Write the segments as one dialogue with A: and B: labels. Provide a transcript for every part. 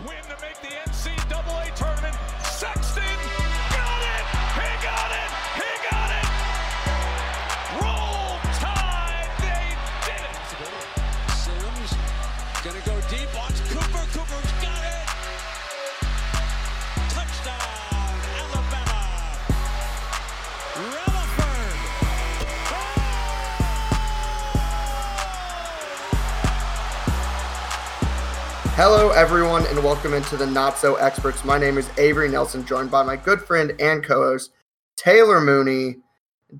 A: win to make the NCAA tournament. Sexton
B: Hello, everyone, and welcome into the Not So Experts. My name is Avery Nelson, joined by my good friend and co host, Taylor Mooney.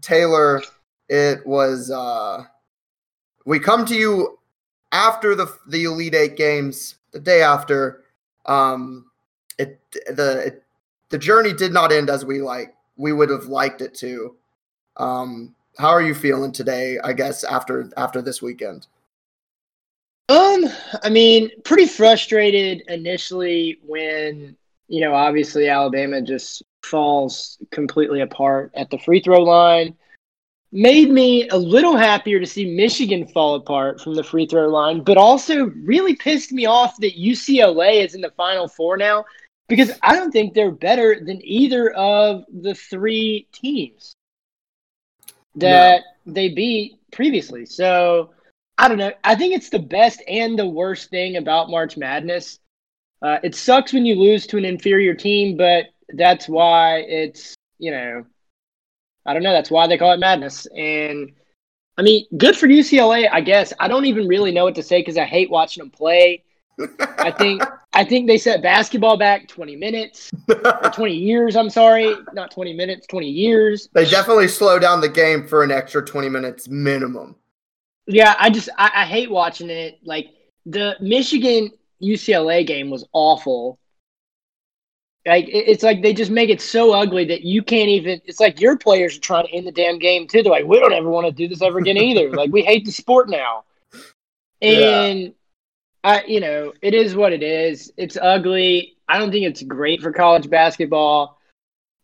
B: Taylor, it was, uh, we come to you after the, the Elite Eight games, the day after. Um, it, the, it, the journey did not end as we like, we would have liked it to. Um, how are you feeling today, I guess, after, after this weekend?
C: Um, I mean, pretty frustrated initially when, you know, obviously Alabama just falls completely apart at the free throw line. Made me a little happier to see Michigan fall apart from the free throw line, but also really pissed me off that UCLA is in the final four now because I don't think they're better than either of the three teams that they beat previously. So, I don't know. I think it's the best and the worst thing about March Madness. Uh, it sucks when you lose to an inferior team, but that's why it's, you know, I don't know. That's why they call it madness. And I mean, good for UCLA, I guess. I don't even really know what to say because I hate watching them play. I think I think they set basketball back 20 minutes or 20 years. I'm sorry, not 20 minutes, 20 years.
B: They definitely slow down the game for an extra 20 minutes minimum.
C: Yeah, I just I, I hate watching it. Like the Michigan UCLA game was awful. Like it- it's like they just make it so ugly that you can't even. It's like your players are trying to end the damn game too. They're like, we don't ever want to do this ever again either. like we hate the sport now. And I, you know, it is what it is. It's ugly. I don't think it's great for college basketball,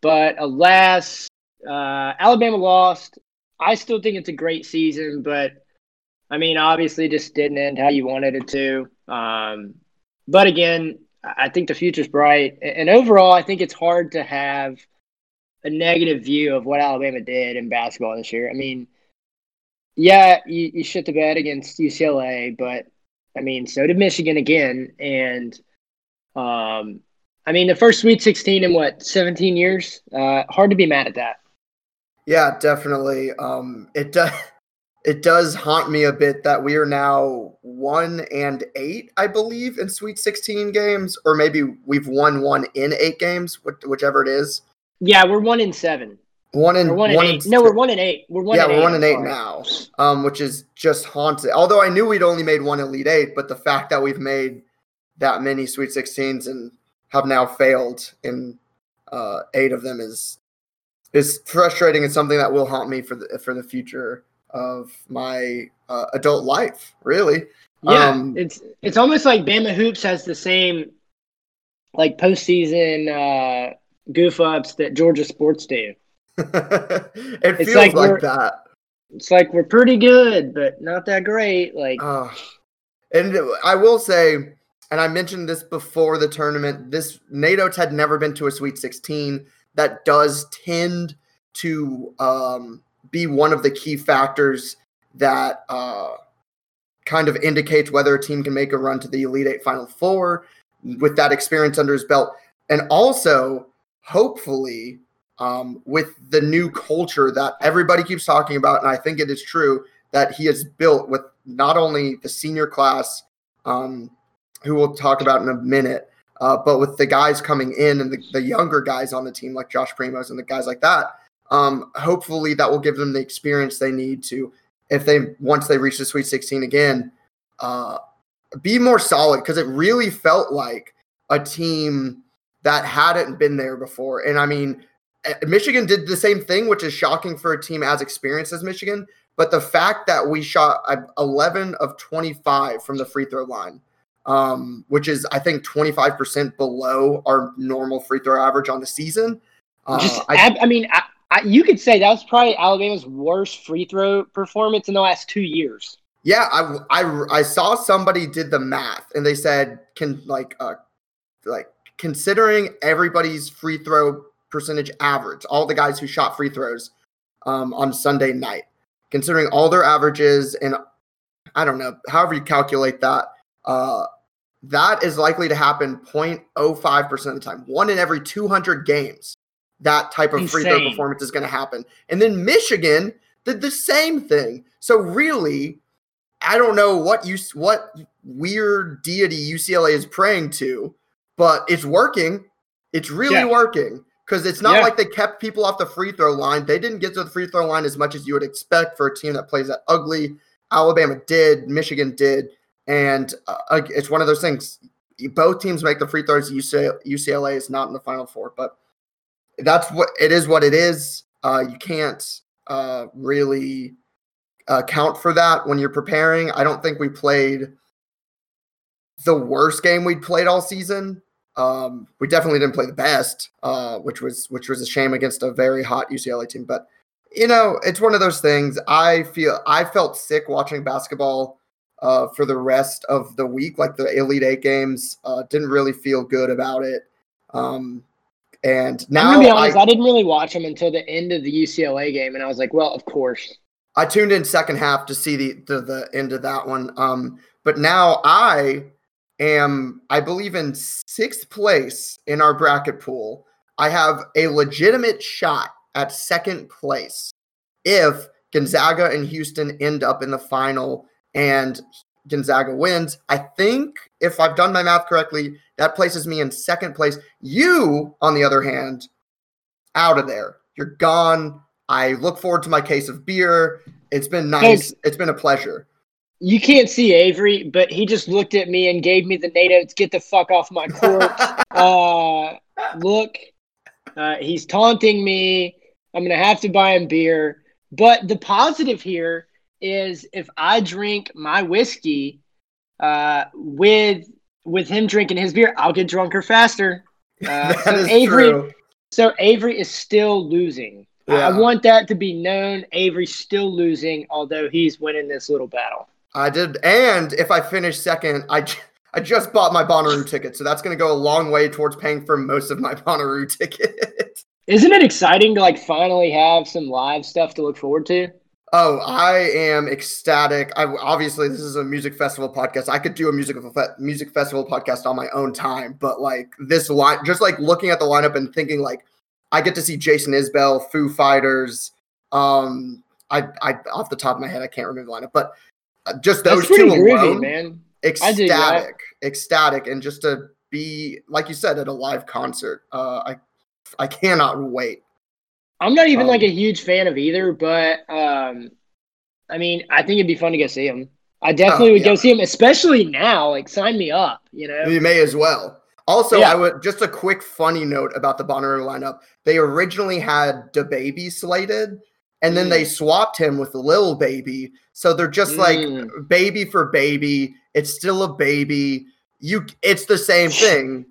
C: but alas, uh, Alabama lost. I still think it's a great season, but I mean, obviously, just didn't end how you wanted it to. Um, but again, I think the future's bright, and overall, I think it's hard to have a negative view of what Alabama did in basketball this year. I mean, yeah, you, you shit the bed against UCLA, but I mean, so did Michigan again, and um, I mean, the first Sweet 16 in what 17 years. Uh, hard to be mad at that.
B: Yeah, definitely. Um, it does. It does haunt me a bit that we are now one and eight, I believe, in Sweet 16 games, or maybe we've won one in eight games, whichever it is.
C: Yeah, we're one in seven.
B: One in
C: We're one in eight.
B: in-
C: no, we're one in eight. We're one.
B: yeah, we're
C: eight,
B: one
C: I'm
B: eight now, um, which is just haunted. Although I knew we'd only made one Elite Eight, but the fact that we've made that many Sweet 16s and have now failed in uh, eight of them is is frustrating and something that will haunt me for the for the future of my uh, adult life. Really,
C: Yeah,
B: Um,
C: it's it's almost like Bama hoops has the same like postseason uh, goof ups that Georgia sports do.
B: it
C: It's
B: feels
C: like
B: like, that.
C: It's like we're pretty good, but not that great. Like
B: Uh, and I will say, and I mentioned this before the tournament, this Nate Oats had never been to a Sweet 16. That does tend to um, be one of the key factors that uh, kind of indicates whether a team can make a run to the Elite Eight Final Four with that experience under his belt. And also, hopefully, um, with the new culture that everybody keeps talking about, and I think it is true that he has built with not only the senior class, um, who we'll talk about in a minute, uh, but with the guys coming in and the, the younger guys on the team, like Josh Primos and the guys like that. Um, hopefully, that will give them the experience they need to, if they once they reach the Sweet 16 again, uh, be more solid because it really felt like a team that hadn't been there before. And I mean, eh, Michigan did the same thing, which is shocking for a team as experienced as Michigan. But the fact that we shot uh, 11 of 25 from the free throw line, um, which is, I think, 25% below our normal free throw average on the season. Uh,
C: just,
B: I,
C: I mean, I, I, you could say that was probably Alabama's worst free throw performance in the last two years.
B: yeah, I, I, I saw somebody did the math and they said, can like uh, like considering everybody's free throw percentage average, all the guys who shot free throws um, on Sunday night, considering all their averages and I don't know, however you calculate that, uh, that is likely to happen 0.05% of the time. One in every 200 games, that type of free throw performance is going to happen. And then Michigan did the same thing. So really, I don't know what you what weird deity UCLA is praying to, but it's working. It's really
C: Yeah.
B: working because it's not
C: Yeah.
B: like they kept people off the free throw line. They didn't get to the free throw line as much as you would expect for a team that plays that ugly. Alabama did, Michigan did, and uh, it's one of those things. Both teams make the free throws. UCLA, UCLA is not in the final four, but that's what it is. What it is. Uh, you can't uh, really uh, count for that when you're preparing. I don't think we played the worst game we'd played all season. Um, we definitely didn't play the best, uh, which was which was a shame against a very hot UCLA team. But you know, it's one of those things. I feel I felt sick watching basketball uh, for the rest of the week, like the Elite Eight games. Uh, didn't really feel good about it. Um, and now
C: I'm gonna be honest. I, didn't really watch them until the end of the UCLA game, and I was like, well, of course.
B: I tuned in second half to see the the, the end of that one. Um, but now I am, I believe, in sixth place in our bracket pool. I have a legitimate shot at second place if Gonzaga and Houston end up in the final and Gonzaga wins. I think if I've done my math correctly, that places me in second place. You, on the other hand, out of there. You're gone. I look forward to my case of beer. It's been nice. It's been a pleasure.
C: You can't see Avery, but he just looked at me and gave me the Nate Oats get the fuck off my court. uh, look, uh, he's taunting me. I'm gonna have to buy him beer. But the positive here is if I drink my whiskey uh, with with him drinking his beer, I'll get drunker faster. Uh, so Avery,
B: true.
C: so Avery is still losing. I- I want that to be known. Avery's still losing, although he's winning this little battle.
B: I did, and if I finish second, I j- I just bought my Bonnaroo ticket, so that's going to go a long way towards paying for most of my Bonnaroo ticket.
C: Isn't it exciting to like finally have some live stuff to look forward to?
B: Oh, I am ecstatic. I obviously this is a music festival podcast. I could do a music fe- music festival podcast on my own time, but like this line, just like looking at the lineup and thinking like I get to see Jason Isbell, Foo Fighters. Um, I I off the top of my head I can't remember the lineup, but uh, just those two
C: groovy,
B: alone.
C: man. I dig that.
B: ecstatic, ecstatic, and just to be like you said at a live concert. Uh, I I cannot wait.
C: I'm not even
B: Um,
C: like a huge fan of either, but um, I mean, I think it'd be fun to go see him. I definitely
B: Oh,
C: would
B: yeah.
C: go see him, especially now. Like, sign me up. You know?
B: You may as well. Also,
C: Yeah.
B: I would just a quick funny note about the Bonnaroo lineup. They originally had DaBaby slated, and then
C: Mm.
B: they swapped him with Lil Baby. So they're just like
C: Mm.
B: baby for baby. It's still a baby. You, it's the same thing.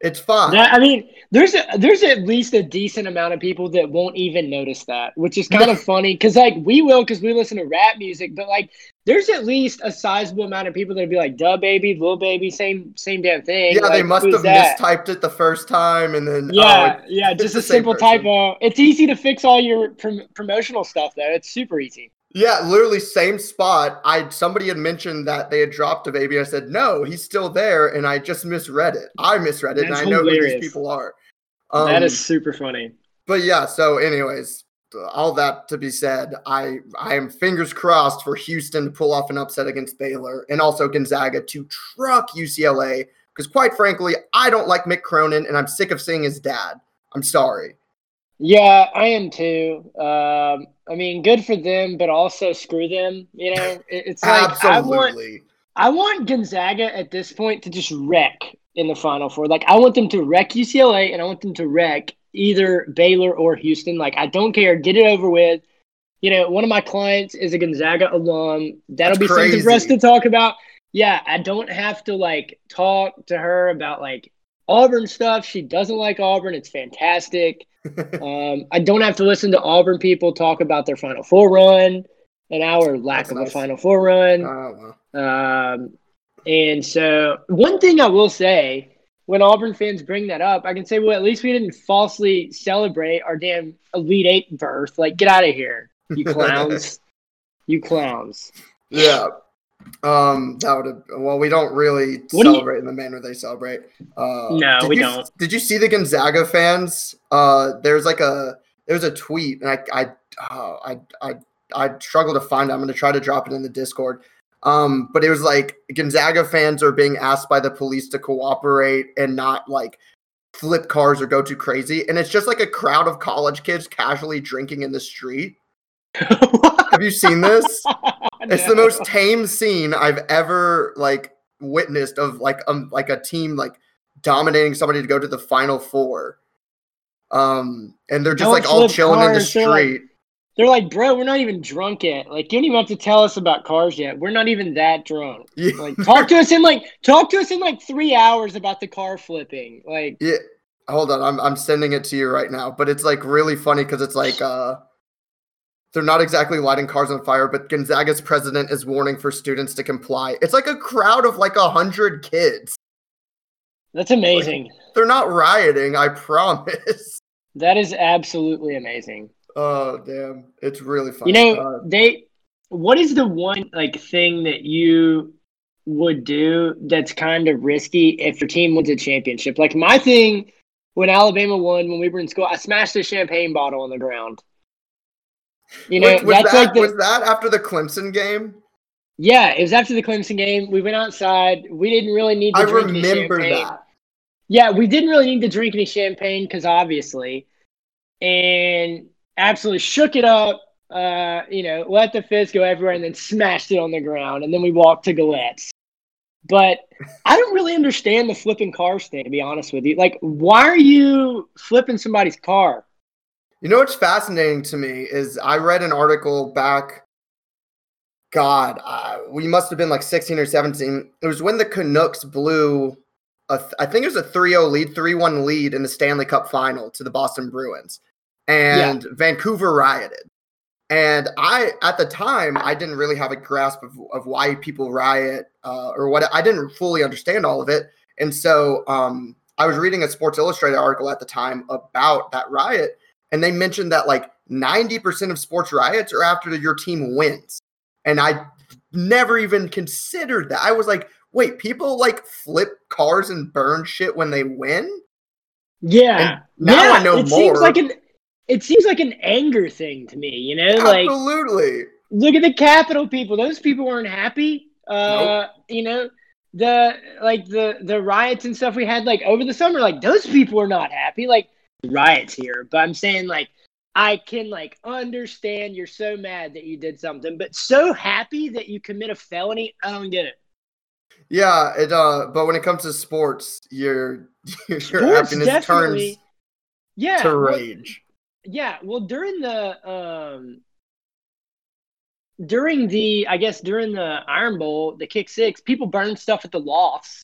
B: It's fine.
C: That- I mean, there's a, there's at least a decent amount of people that won't even notice that, which is kind of funny because like we will because we listen to rap music, but like there's at least a sizable amount of people that'd be like, "Duh, baby, little baby, same same damn thing."
B: yeah, they must have
C: that?
B: mistyped it the first time, and then oh,
C: Yeah,
B: it-
C: yeah, just a simple
B: person.
C: typo. It's easy to fix all your prom- promotional stuff though. It's super easy.
B: Yeah, literally same spot. I somebody had mentioned that they had dropped a baby. I said no, he's still there, and I just misread it. I misread it,
C: That's
B: and I know who these people are. Um,
C: that is super funny.
B: But yeah, so anyways, all that to be said, I I am fingers crossed for Houston to pull off an upset against Baylor, and also Gonzaga to truck UCLA. Because quite frankly, I don't like Mick Cronin, and I'm sick of seeing his dad. I'm sorry.
C: Yeah, I am too. Um, I mean, good for them, but also screw them. You know, it's like I want, I want Gonzaga at this point to just wreck in the Final Four. Like I want them to wreck UCLA, and I want them to wreck either Baylor or Houston. Like I don't care, get it over with. You know, one of my clients is a Gonzaga alum. That'll
B: That's
C: be something for us to talk about. Yeah, I don't have to like talk to her about like Auburn stuff. She doesn't like Auburn. It's fantastic. Um, I don't have to listen to Auburn people talk about their Final Four run and our lack
B: That's
C: of
B: nice.
C: a Final Four run.
B: Oh, well.
C: Um, and so, one thing I will say when Auburn fans bring that up, I can say, well, at least we didn't falsely celebrate our damn Elite Eight berth. Like, get out of here, you clowns. you clowns.
B: Yeah. Um, that would have. Well, we don't really
C: What do you-
B: celebrate in the manner they celebrate. Uh,
C: No, we
B: you-
C: don't.
B: Did you see the Gonzaga fans? Uh, there's like a there's a tweet, and I I oh, I I I struggle to find. it. I'm going to try to drop it in the Discord. Um, but it was like Gonzaga fans are being asked by the police to cooperate and not like flip cars or go too crazy, and it's just like a crowd of college kids casually drinking in the street. Have you seen this? It's the most tame scene I've ever like witnessed of like um like a team like dominating somebody to go to the final four. Um and they're just like all chilling in the
C: cars, they're, like-
B: street.
C: They're like, bro, we're not even drunk yet. Like, you don't even have to tell us about cars yet. We're not even that drunk.
B: Yeah.
C: Like, talk to us in like, talk to us in like three hours about the car flipping. Like,
B: yeah. Hold on, I'm I'm sending it to you right now, but it's like really funny because it's like uh they're not exactly lighting cars on fire, but Gonzaga's president is warning for students to comply. It's like a crowd of like a hundred kids.
C: that's amazing.
B: They're not rioting, I promise.
C: That is absolutely amazing.
B: Oh damn, it's really funny.
C: You know,
B: Uh,
C: they. What is the one like thing that you would do that's kind of risky if your team wins a championship? Like my thing when Alabama won when we were in school, I smashed a champagne bottle on the ground. You know,
B: Wait, was
C: that's
B: that
C: like the
B: was that after the Clemson game?
C: yeah. It was after the Clemson game. We went outside. We didn't really need to
B: I
C: drink any
B: remember
C: champagne.
B: that.
C: Yeah, we didn't really need to drink any champagne because obviously, and absolutely shook it up. Uh, you know, let the fist go everywhere, and then smashed it on the ground, and then we walked to Gallette's. But I don't really understand the flipping cars thing, to be honest with you. Like, why are you flipping somebody's car?
B: You know what's fascinating to me is I read an article back. God, uh, we must have been like 16 or 17. It was when the Canucks blew, a I think it was a 3 0 lead, 3 1 lead in the Stanley Cup final to the Boston Bruins. And Vancouver rioted. And I, at the time, I didn't really have a grasp of, of why people riot uh, or what I didn't fully understand all of it. And so um, I was reading a Sports Illustrated article at the time about that riot. And they mentioned that like 90% of sports riots are after your team wins. And I never even considered that. I was like, wait, people like flip cars and burn shit when they win?
C: Yeah,
B: now
C: yeah,
B: I know
C: it Seems
B: more.
C: like an it seems like an anger thing to me. You know, like
B: Absolutely.
C: look at the Capitol people; those people weren't happy. Uh, you know, the like the the riots and stuff we had like over the summer, like those people are not happy. Like riots here, but I'm saying like I can like understand you're so mad that you did something, but so happy that you commit a felony. I don't get it.
B: Yeah, it uh but when it comes to sports, your your
C: Sports
B: happiness turns.
C: Yeah,
B: to
C: well,
B: rage.
C: Yeah, well, during the um, during the I guess during the Iron Bowl, the kick six, people burned stuff at the lofts.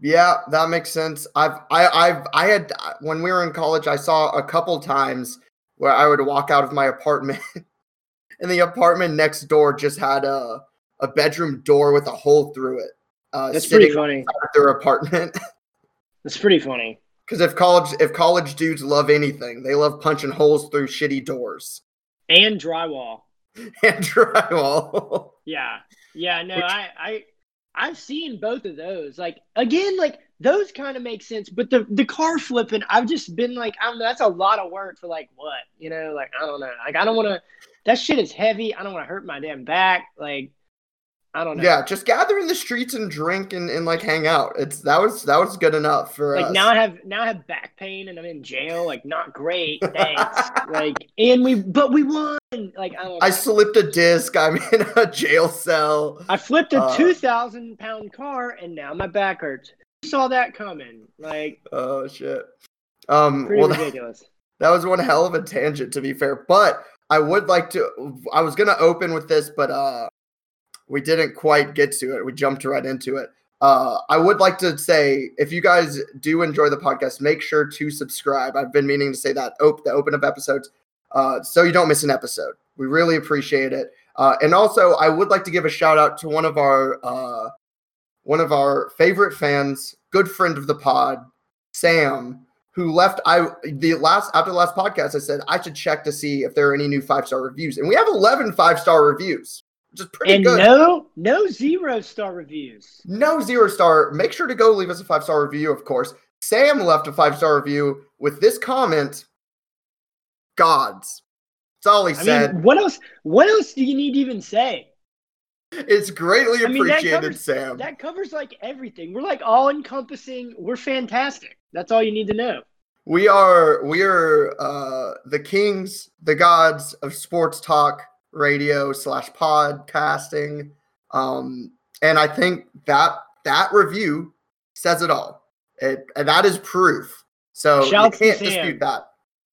B: Yeah, that makes sense. I've I I've I had when we were in college, I saw a couple times where I would walk out of my apartment and the apartment next door just had a a bedroom door with a hole through it. Uh
C: That's pretty funny.
B: their apartment.
C: That's pretty funny.
B: Because if college if college dudes love anything, they love punching holes through shitty doors
C: And drywall.
B: and drywall.
C: Yeah, yeah. No,
B: Which-
C: I I I've seen both of those. Like again, like those kind of make sense, but the the car flipping, I've just been like, I don't know. That's a lot of work for like what you know. Like I don't know. Like I don't want to. That shit is heavy. I don't want to hurt my damn back. Like I don't know.
B: Yeah, just gather in the streets and drink and, and like hang out. It's that was that was good enough for
C: Like
B: us.
C: now I have now I have back pain and I'm in jail. Like not great, thanks. like and we but we won. Like I don't. Know.
B: I slipped a disc. I'm in a jail cell.
C: I flipped a
B: uh,
C: two thousand pound car and now my back hurts. Who saw that coming? Like
B: Oh shit. Um
C: pretty
B: well that,
C: ridiculous.
B: that was one hell of a tangent to be fair. But I would like to I was gonna open with this, but uh we didn't quite get to it. We jumped right into it. Uh I would like to say if you guys do enjoy the podcast, make sure to subscribe. I've been meaning to say that op- the open up episodes uh so you don't miss an episode. We really appreciate it. Uh, and also, I would like to give a shout out to one of our uh, one of our favorite fans, good friend of the pod, Sam, who left I the last after the last podcast, I said I should check to see if there are any new five star reviews. And we have 11 five star reviews, which is pretty
C: and
B: good.
C: no, no zero star reviews.
B: no zero star. Make sure to go leave us a five star review, of course. Sam left a five star review with this comment Gods. That's all he
C: I
B: said.
C: mean, what else? What else do you need to even say?
B: it's greatly
C: I mean, that
B: appreciated,
C: covers-
B: Sam.
C: That covers like everything. We're like all encompassing. We're fantastic. That's all you need to know.
B: We are we are uh, the kings, the gods of sports talk radio slash podcasting, um, and I think that that review says it all. It and that is proof. So
C: Shouts
B: you can't dispute that.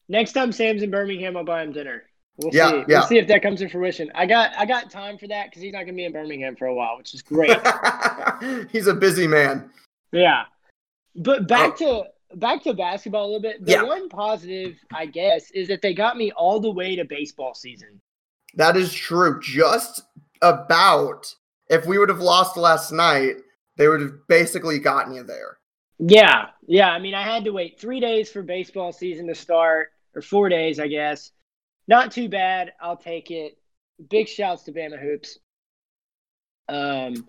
C: Next time Sam's in Birmingham, I'll buy him dinner. We'll
B: Yeah,
C: see.
B: yeah.
C: We'll see if that comes to fruition. I got I got time for that because he's not gonna be in Birmingham for a while, which is great.
B: He's a busy man.
C: yeah. But back to back to basketball a little bit. The
B: Yeah.
C: one positive, I guess, is that they got me all the way to baseball season.
B: That is true. Just about if we would have lost last night, they would have basically gotten you there.
C: Yeah, yeah. I mean, I had to wait three days for baseball season to start, or four days, I guess. Not too bad. I'll take it. Big shouts to Bama Hoops. Um,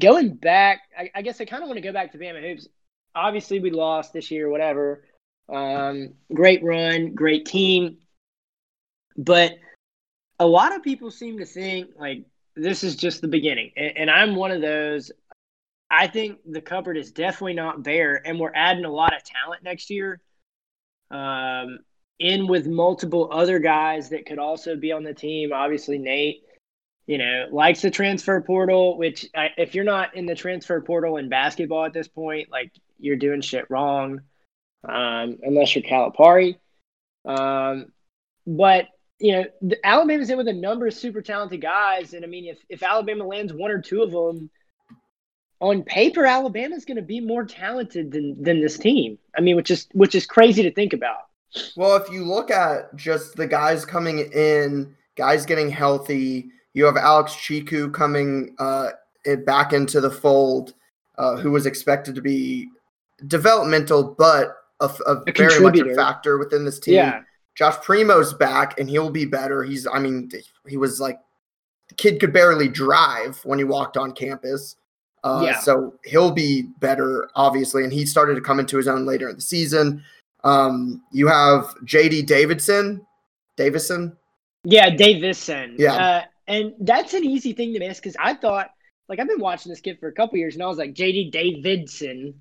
C: going back, I, I guess I kind of want to go back to Bama Hoops. Obviously, we lost this year, whatever. Um, great run, great team. But a lot of people seem to think like this is just the beginning. And, and I'm one of those. I think the cupboard is definitely not bare, and we're adding a lot of talent next year. Um, in with multiple other guys that could also be on the team. Obviously, Nate, you know, likes the transfer portal. Which, I, if you're not in the transfer portal in basketball at this point, like you're doing shit wrong, um, unless you're Calipari. Um, but you know, the, Alabama's in with a number of super talented guys, and I mean, if if Alabama lands one or two of them on paper, Alabama's going to be more talented than than this team. I mean, which is which is crazy to think about.
B: Well, if you look at just the guys coming in, guys getting healthy, you have Alex Tchikou coming uh, back into the fold, uh, who was expected to be developmental, but a very much a factor within this team.
C: Yeah,
B: Josh Primo's back, and he'll be better. He's, I mean, he was like, the kid could barely drive when he walked on campus. Uh,
C: Yeah.
B: So he'll be better, obviously. And he started to come into his own later in the season. Um, you have JD Davidson, Davison.
C: yeah, Davison.
B: Yeah.
C: uh, and that's an easy thing to miss because I thought, like, I've been watching this kid for a couple years, and I was like, JD Davidson.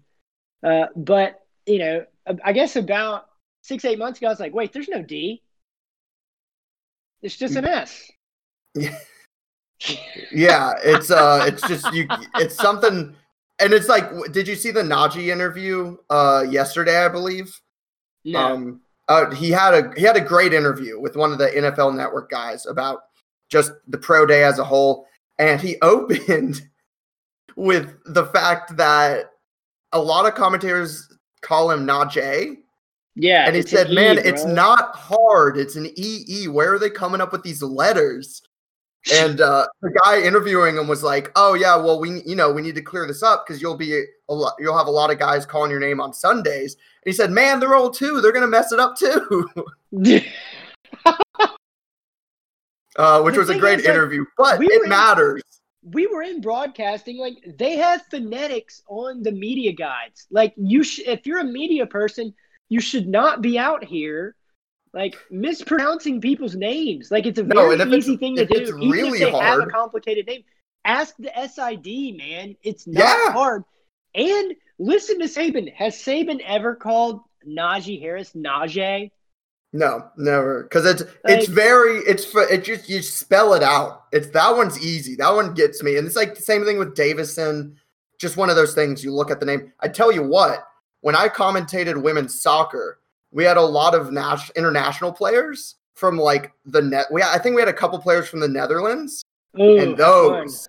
C: Uh, but you know, I guess about six eight months ago, I was like, wait, there's no D. It's just an S.
B: Yeah, it's uh, it's just you. It's something, and it's like, did you see the Najee interview uh yesterday? I believe.
C: No.
B: Um, uh, he had a he had a great interview with one of the NFL Network guys about just the pro day as a whole, and he opened with the fact that a lot of commentators call him Najee,
C: yeah,
B: and he
C: it's an
B: said, "Man,
C: E,
B: it's not hard. It's an EE. Where are they coming up with these letters?" And uh, the guy interviewing him was like, "Oh yeah, well we you know we need to clear this up because you'll be a lot you'll have a lot of guys calling your name on Sundays." And he said, "Man, they're old too. They're gonna mess it up too." uh, which
C: The
B: was a great
C: is, like,
B: interview, but
C: we were
B: it
C: in-
B: matters.
C: we were in broadcasting like they have phonetics on the media guides like you sh- if you're a media person you should not be out here like mispronouncing people's names like it's a very
B: it's-
C: easy thing to do
B: it's
C: even
B: really
C: if they have a complicated name ask the sid man it's not
B: Yeah.
C: hard and listen to saban has saban ever called najee harris najee
B: No, never, because it's it's very it's it just you spell it out. It's that one's easy. That one gets me, and it's like the same thing with Davison. Just one of those things. You look at the name. I tell you what, when I commentated women's soccer, we had a lot of nas- international players from like the net. We I think we had a couple players from the Netherlands,
C: Ooh,
B: and those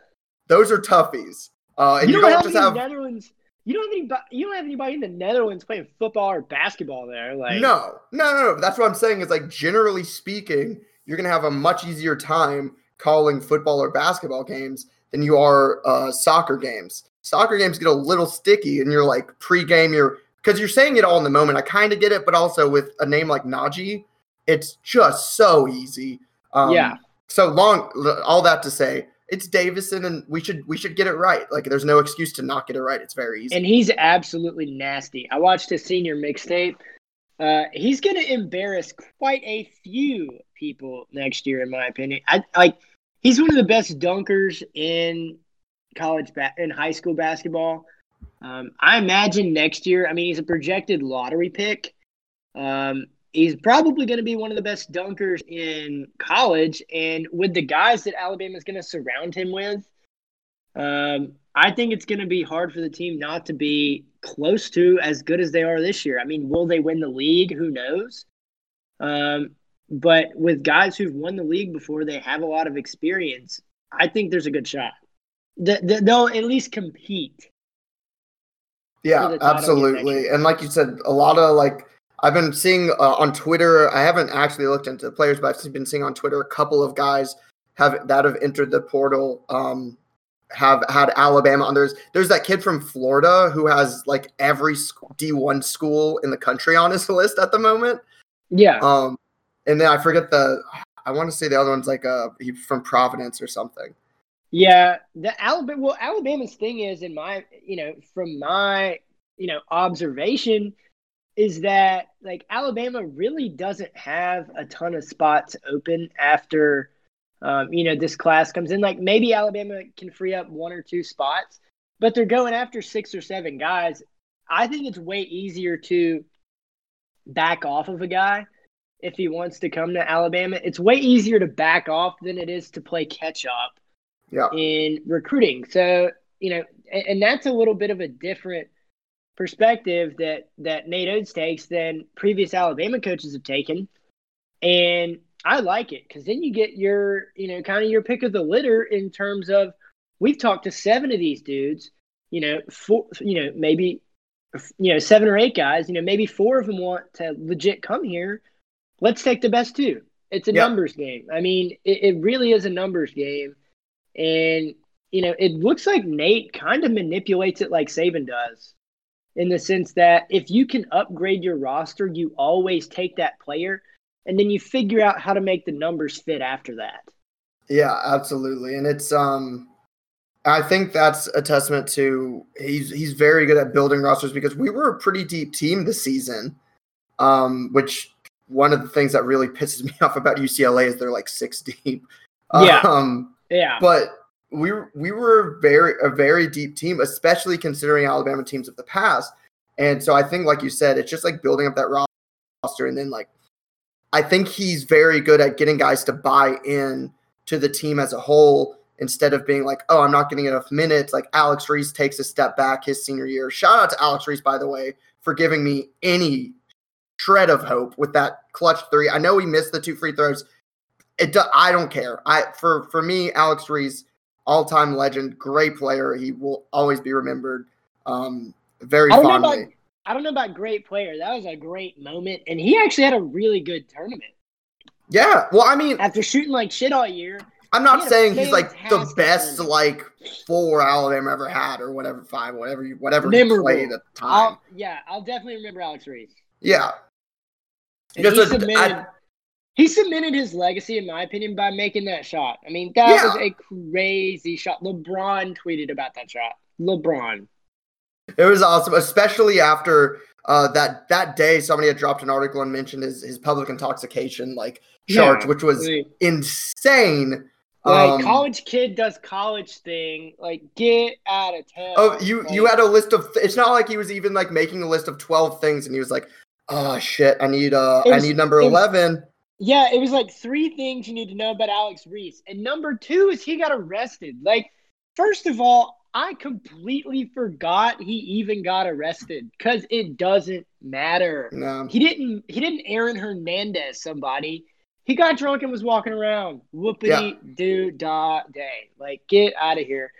B: those are toughies. Uh, and
C: you,
B: you,
C: don't,
B: don't,
C: have
B: have
C: Netherlands. You don't have anybody. You don't have anybody in the Netherlands playing football or basketball there. Like
B: no, no, no, no. That's what I'm saying. Is like generally speaking, you're gonna have a much easier time calling football or basketball games than you are uh, soccer games. Soccer games get a little sticky, and you're like pre-game you're because you're saying it all in the moment. I kind of get it, but also with a name like Najee, it's just so easy. Um,
C: Yeah.
B: So long. All that to say, it's Davison, and we should we should get it right. Like, there's no excuse to not get it right. It's very easy.
C: and he's absolutely nasty. I watched his senior mixtape. Uh, he's going to embarrass quite a few people next year, in my opinion. I like. He's one of the best dunkers in college ba- in high school basketball. Um, I imagine next year. I mean, he's a projected lottery pick. Um, he's probably going to be one of the best dunkers in college, and with the guys that Alabama is going to surround him with, um, I think it's going to be hard for the team not to be close to as good as they are this year. I mean, will they win the league? Who knows? Um, but with guys who've won the league before, they have a lot of experience. I think there's a good shot. The, the, they'll at least compete.
B: Yeah,
C: for the title again next
B: absolutely. And like you said, a lot of like I've been seeing uh, on Twitter. I haven't actually looked into the players, but I've been seeing on Twitter a couple of guys have that have entered the portal. Um, have had Alabama on. There's there's that kid from Florida who has like every D one school in the country on his list at the moment.
C: Yeah.
B: Um, and then I forget the. I want to say the other one's like uh he from Providence or something.
C: Yeah, the Alabama. Well, Alabama's thing is, in my, you know, from my, you know, observation, is that like Alabama really doesn't have a ton of spots open after, um, you know, this class comes in. Like maybe Alabama can free up one or two spots, but they're going after six or seven guys. I think it's way easier to back off of a guy if he wants to come to Alabama. It's way easier to back off than it is to play catch up
B: Yeah.
C: in recruiting. So, you know, and, and that's a little bit of a different perspective that that Nate Oats takes than previous Alabama coaches have taken. And I like it because then you get your, you know, kind of your pick of the litter in terms of we've talked to seven of these dudes, you know, four, you know, maybe, you know, seven or eight guys, you know, maybe four of them want to legit come here. Let's take the best two. It's a
B: Yeah.
C: numbers game. I mean, it, it really is a numbers game. And, you know, it looks like Nate kind of manipulates it like Saban does in the sense that if you can upgrade your roster, you always take that player and then you figure out how to make the numbers fit after that.
B: Yeah, absolutely. And it's um I think that's a testament to he's he's very good at building rosters because we were a pretty deep team this season. Um, which one of the things that really pisses me off about UCLA is they're like six deep.
C: Yeah.
B: Um,
C: Yeah.
B: but we we were very a very deep team, especially considering Alabama teams of the past. And so I think, like you said, it's just like building up that roster, and then like I think he's very good at getting guys to buy in to the team as a whole instead of being like, oh, I'm not getting enough minutes. Like Alex Reese takes a step back his senior year. Shout out to Alex Reese, by the way, for giving me any shred of hope with that clutch three. I know he missed the two free throws. It do, I don't care. I for for me, Alex Reese, all time legend, great player. He will always be remembered. Um, very
C: I don't know
B: fondly.
C: about I don't know about great player. That was a great moment, and he actually had a really good tournament
B: yeah. Well, I mean,
C: after shooting like shit all year.
B: I'm not
C: a
B: saying he's like the best
C: tournament.
B: like four Alabama ever had or whatever five whatever you whatever
C: Memorable.
B: he played at the time.
C: I'll, yeah, I'll definitely remember Alex Reese.
B: yeah,
C: And
B: Just
C: he
B: a-
C: submitted.
B: I-
C: he submitted his legacy, in my opinion, by making that shot. I mean, that
B: Yeah.
C: was a crazy shot. LeBron tweeted about that shot. LeBron.
B: it was awesome, especially after uh, that that day somebody had dropped an article and mentioned his his public intoxication like charge,
C: Yeah.
B: which was
C: Like,
B: insane.
C: like,
B: Um,
C: college kid does college thing. Like, get out of town.
B: Oh, you you had a list of. It's not like he was even like making a list of twelve things, and he was like, "Oh shit, I need uh,
C: It
B: I need number
C: it was-
B: eleven.
C: Yeah, it was like three things you need to know about Alex Reese. And number two is he got arrested. Like, first of all, I completely forgot he even got arrested because it doesn't matter.
B: No,
C: He didn't he didn't Aaron Hernandez somebody. He got drunk and was walking around. Whoopity doo da day. Like, get out of here.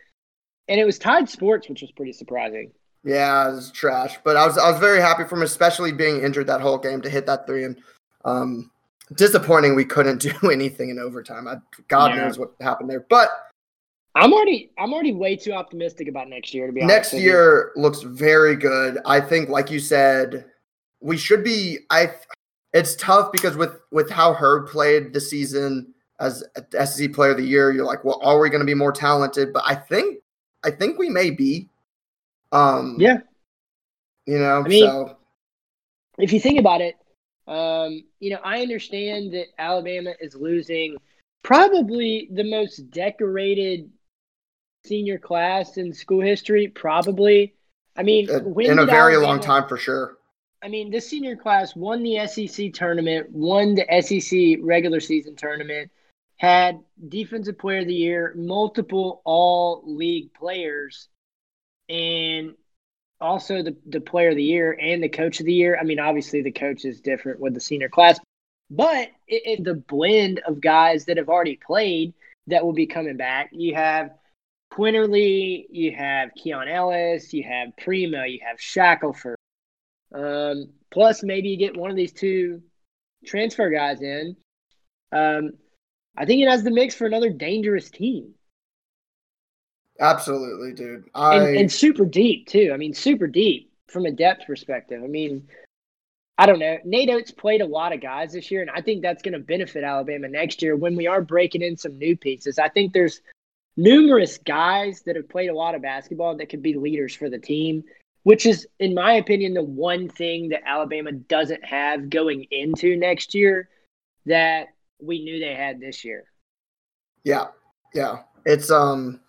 C: And it was Tide Sports, which was pretty surprising.
B: yeah, it was trash. But I was I was very happy for him, especially being injured that whole game to hit that three. And um, disappointing we couldn't do anything in overtime. I, God
C: Yeah.
B: knows what happened there. But
C: I'm already I'm already way too optimistic about next year to be honest.
B: Next
C: you.
B: year looks very good. I think, like you said, we should be. I. It's tough because with with how Herb played the season as SEC Player of the Year, you're like, well, are we going to be more talented? But I think I think we may be. Um,
C: Yeah.
B: You know,
C: I mean,
B: so
C: if you think about it, um, you know, I understand that Alabama is losing probably the most decorated senior class in school history. Probably. I mean,
B: uh, in a very
C: Alabama-
B: long time for sure.
C: I mean, this senior class won the SEC tournament, won the SEC regular season tournament, had defensive player of the year, multiple all league players, and also the, the player of the year and the coach of the year. I mean, obviously the coach is different with the senior class, but it, it, the blend of guys that have already played that will be coming back. You have Quinerly, you have Keon Ellis, you have Primo, you have Shackelford. Um, plus, maybe you get one of these two transfer guys in. Um, I think it has the mix for another dangerous team.
B: Absolutely, dude. I
C: and, and super deep too. I mean, super deep from a depth perspective. I mean, I don't know. Nate Oats played a lot of guys this year, and I think that's going to benefit Alabama next year when we are breaking in some new pieces. I think there's numerous guys that have played a lot of basketball that could be leaders for the team, which is, in my opinion, the one thing that Alabama doesn't have going into next year that we knew they had this year.
B: Yeah, yeah. It's um,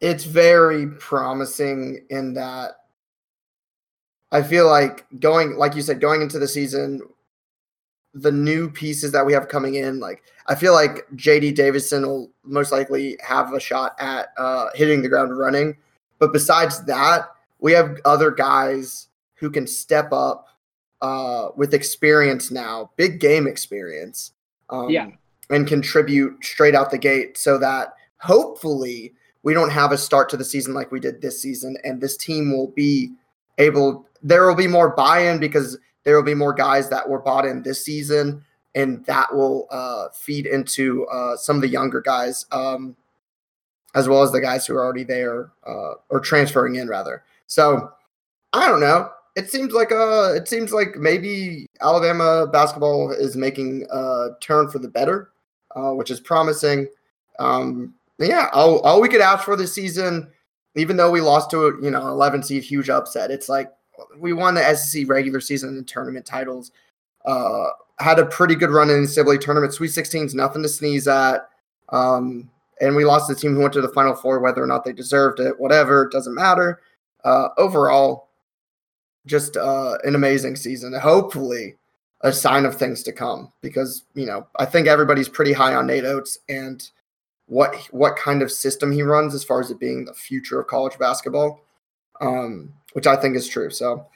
B: it's very promising in that I feel like going, like you said, going into the season, the new pieces that we have coming in, like I feel like JD Davidson will most likely have a shot at uh, hitting the ground running. But besides that, we have other guys who can step up uh, with experience now, big game experience. Um,
C: Yeah.
B: And contribute straight out the gate so that hopefully we don't have a start to the season like we did this season. And this team will be able, there will be more buy in because there will be more guys that were bought in this season. And that will uh, feed into uh, some of the younger guys, um, as well as the guys who are already there uh, or transferring in, rather. So I don't know. It seems like uh it seems like maybe Alabama basketball is making a turn for the better, uh, which is promising. Um, yeah, all, all we could ask for this season, even though we lost to a you know 11 seed huge upset, it's like we won the SEC regular season and tournament titles. Uh, had a pretty good run in the NCAA tournament. Sweet 16's nothing to sneeze at. Um, and we lost the team who went to the Final Four, whether or not they deserved it, whatever, it doesn't matter. Uh, overall, just uh, an amazing season. Hopefully, a sign of things to come because you know I think everybody's pretty high on Nate Oats and what what kind of system he runs as far as it being the future of college basketball, um, which I think is true. So,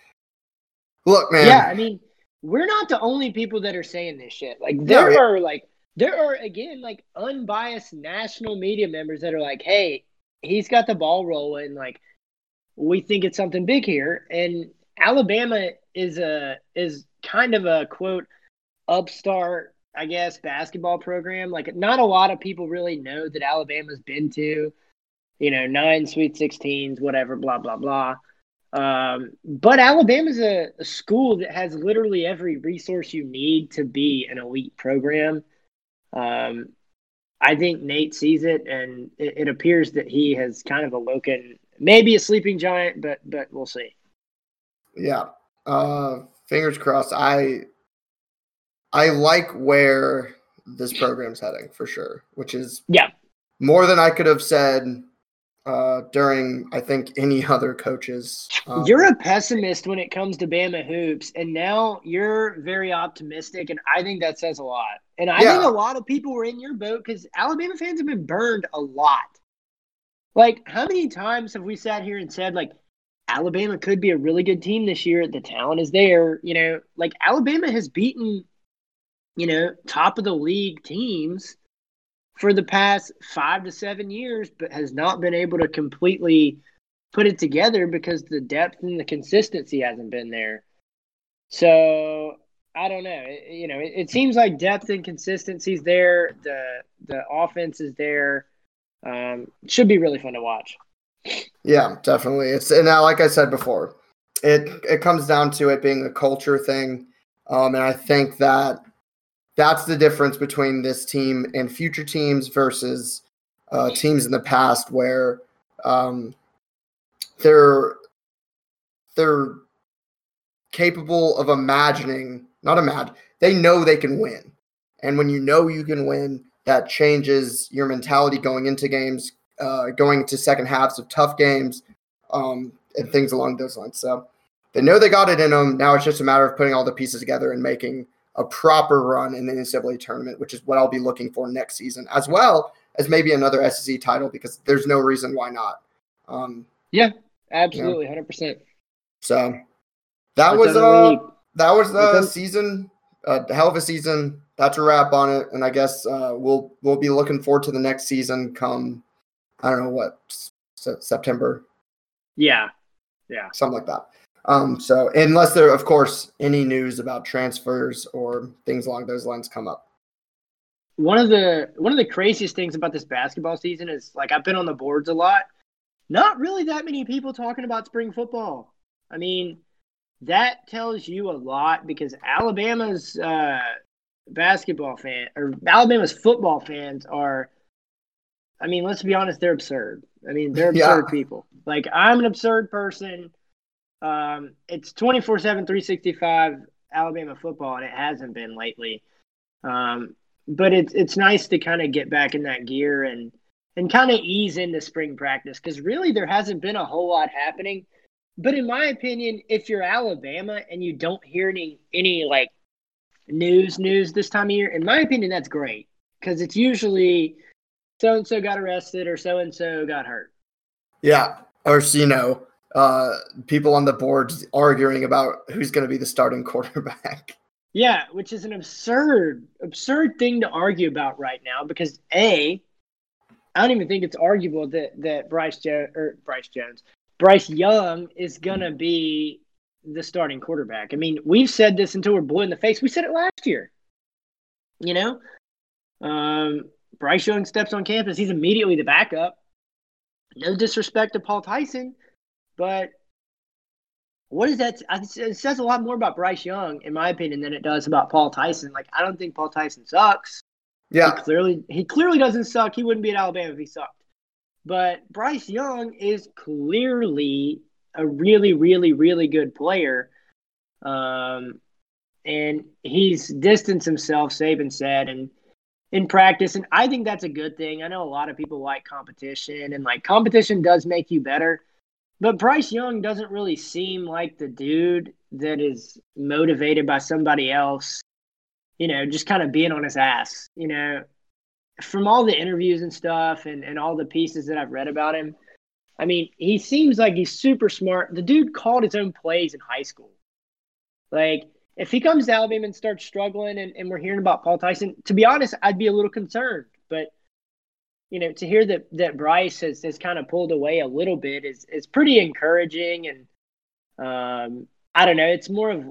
B: look, man,
C: Yeah, I mean, we're not the only people that are saying this shit. Like there
B: yeah.
C: are like there are again like unbiased national media members that are like, "Hey, he's got the ball rolling like we think it's something big here." And Alabama is a is kind of a quote upstart, I guess, basketball program. Like not a lot of people really know that Alabama's been to, you know, nine Sweet 16s, whatever, blah blah blah. Um, but Alabama's a, a school that has literally every resource you need to be an elite program. Um, I think Nate sees it, and it, it appears that he has kind of awoken, maybe a sleeping giant, but but we'll see.
B: yeah. Uh, fingers crossed. I I like where this program's heading for sure, which is
C: Yeah.
B: more than I could have said uh, during I think any other coaches. um,
C: You're a pessimist when it comes to Bama hoops, and now you're very optimistic, and I think that says a lot. And I think a lot of people were in your boat because Alabama fans have been burned a lot. Like, how many times have we sat here and said, like, Alabama could be a really good team this year? The talent is there. You know, like, Alabama has beaten, you know, top of the league teams for the past five to seven years, but has not been able to completely put it together because the depth and the consistency hasn't been there. So I don't know. It- you know, it, it seems like depth and consistency is there. The the offense is there. Um, should be really fun to watch.
B: Yeah, definitely. It's and now, like I said before, it it comes down to it being a culture thing, um, and I think that that's the difference between this team and future teams versus uh, teams in the past where um, they're they're capable of imagining, not imagine, they know they can win, and when you know you can win, that changes your mentality going into games, uh, going to second halves of tough games, um, and things along those lines. So they know they got it in them. Now it's just a matter of putting all the pieces together and making a proper run in the NCAA tournament, which is what I'll be looking for next season, as well as maybe another SEC title because there's no reason why not. Um,
C: yeah, absolutely, hundred percent.
B: So that was uh, that was the season, uh, hell of a season. That's a wrap on it, and I guess uh, we'll we'll be looking forward to the next season. Come, I don't know what September.
C: Yeah, yeah,
B: something like that. Um, so unless there, of course, any news about transfers or things along those lines come up.
C: One of the one of the craziest things about this basketball season is like I've been on the boards a lot. Not really that many people talking about spring football. I mean, that tells you a lot because Alabama's uh, basketball fan or Alabama's football fans are. I mean, let's be honest, they're absurd. I mean, they're absurd yeah. people. Like I'm an absurd person um, it's 24 7, 365 Alabama football, and it hasn't been lately. Um, but it's it's nice to kind of get back in that gear and and kind of ease into spring practice because really there hasn't been a whole lot happening. But in my opinion, if you're Alabama and you don't hear any any like news news this time of year, in my opinion, that's great because it's usually so and so got arrested or so and so got hurt.
B: Yeah, or you know, uh, people on the board arguing about who's going to be the starting quarterback.
C: Yeah, which is an absurd, absurd thing to argue about right now because a, I don't even think it's arguable that that Bryce jo- or Bryce Jones, Bryce Young is going to be the starting quarterback. I mean, we've said this until we're blue in the face. We said it last year. You know, um, Bryce Young steps on campus, he's immediately the backup. No disrespect to Paul Tyson, but what is that? It says a lot more about Bryce Young, in my opinion, than it does about Paul Tyson. Like, I don't think Paul Tyson sucks.
B: Yeah,
C: he clearly, he clearly doesn't suck. He wouldn't be at Alabama if he sucked. But Bryce Young is clearly a really, really, really good player. Um, and he's distanced himself, Saban said, and in practice. And I think that's a good thing. I know a lot of people like competition, and like competition does make you better. But Bryce Young doesn't really seem like the dude that is motivated by somebody else, you know, just kind of being on his ass. You know, from all the interviews and stuff and, and all the pieces that I've read about him, I mean, he seems like he's super smart. The dude called his own plays in high school. Like, if he comes to Alabama and starts struggling and, and we're hearing about Paul Tyson, to be honest, I'd be a little concerned. But you know, to hear that that Bryce has, has kind of pulled away a little bit is is pretty encouraging. And um, I don't know, it's more of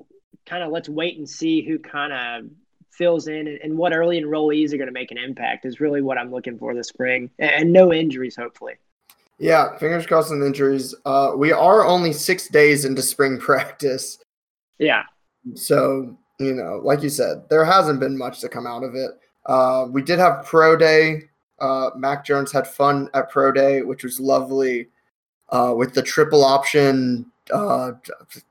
C: kind of let's wait and see who kind of fills in and, and, what early enrollees are going to make an impact is really what I'm looking for this spring, and, and no injuries, hopefully.
B: Yeah, fingers crossed on injuries. Uh, we are only six days into spring practice.
C: Yeah.
B: So, you know, like you said, there hasn't been much to come out of it. Uh, we did have pro day uh, Mac Jones had fun at Pro Day, which was lovely, uh, with the triple option uh,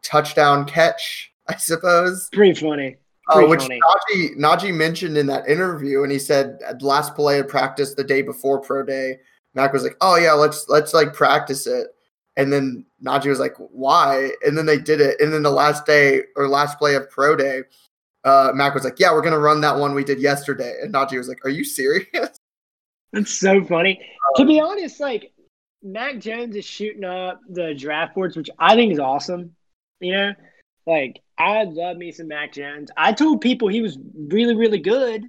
B: touchdown catch, I suppose.
C: Pretty funny.
B: Uh, Pretty which funny. Najee, Najee mentioned in that interview, and he said at last play of practice the day before Pro Day, Mac was like, "Oh yeah, let's let's like practice it." And then Najee was like, "Why?" And then they did it. And then the last day or last play of Pro Day, uh, Mac was like, "Yeah, we're gonna run that one we did yesterday." And Najee was like, "Are you serious?"
C: That's so funny. Um, to be honest, like Mac Jones is shooting up the draft boards, which I think is awesome. You know, like I love me some Mac Jones. I told people he was really, really good.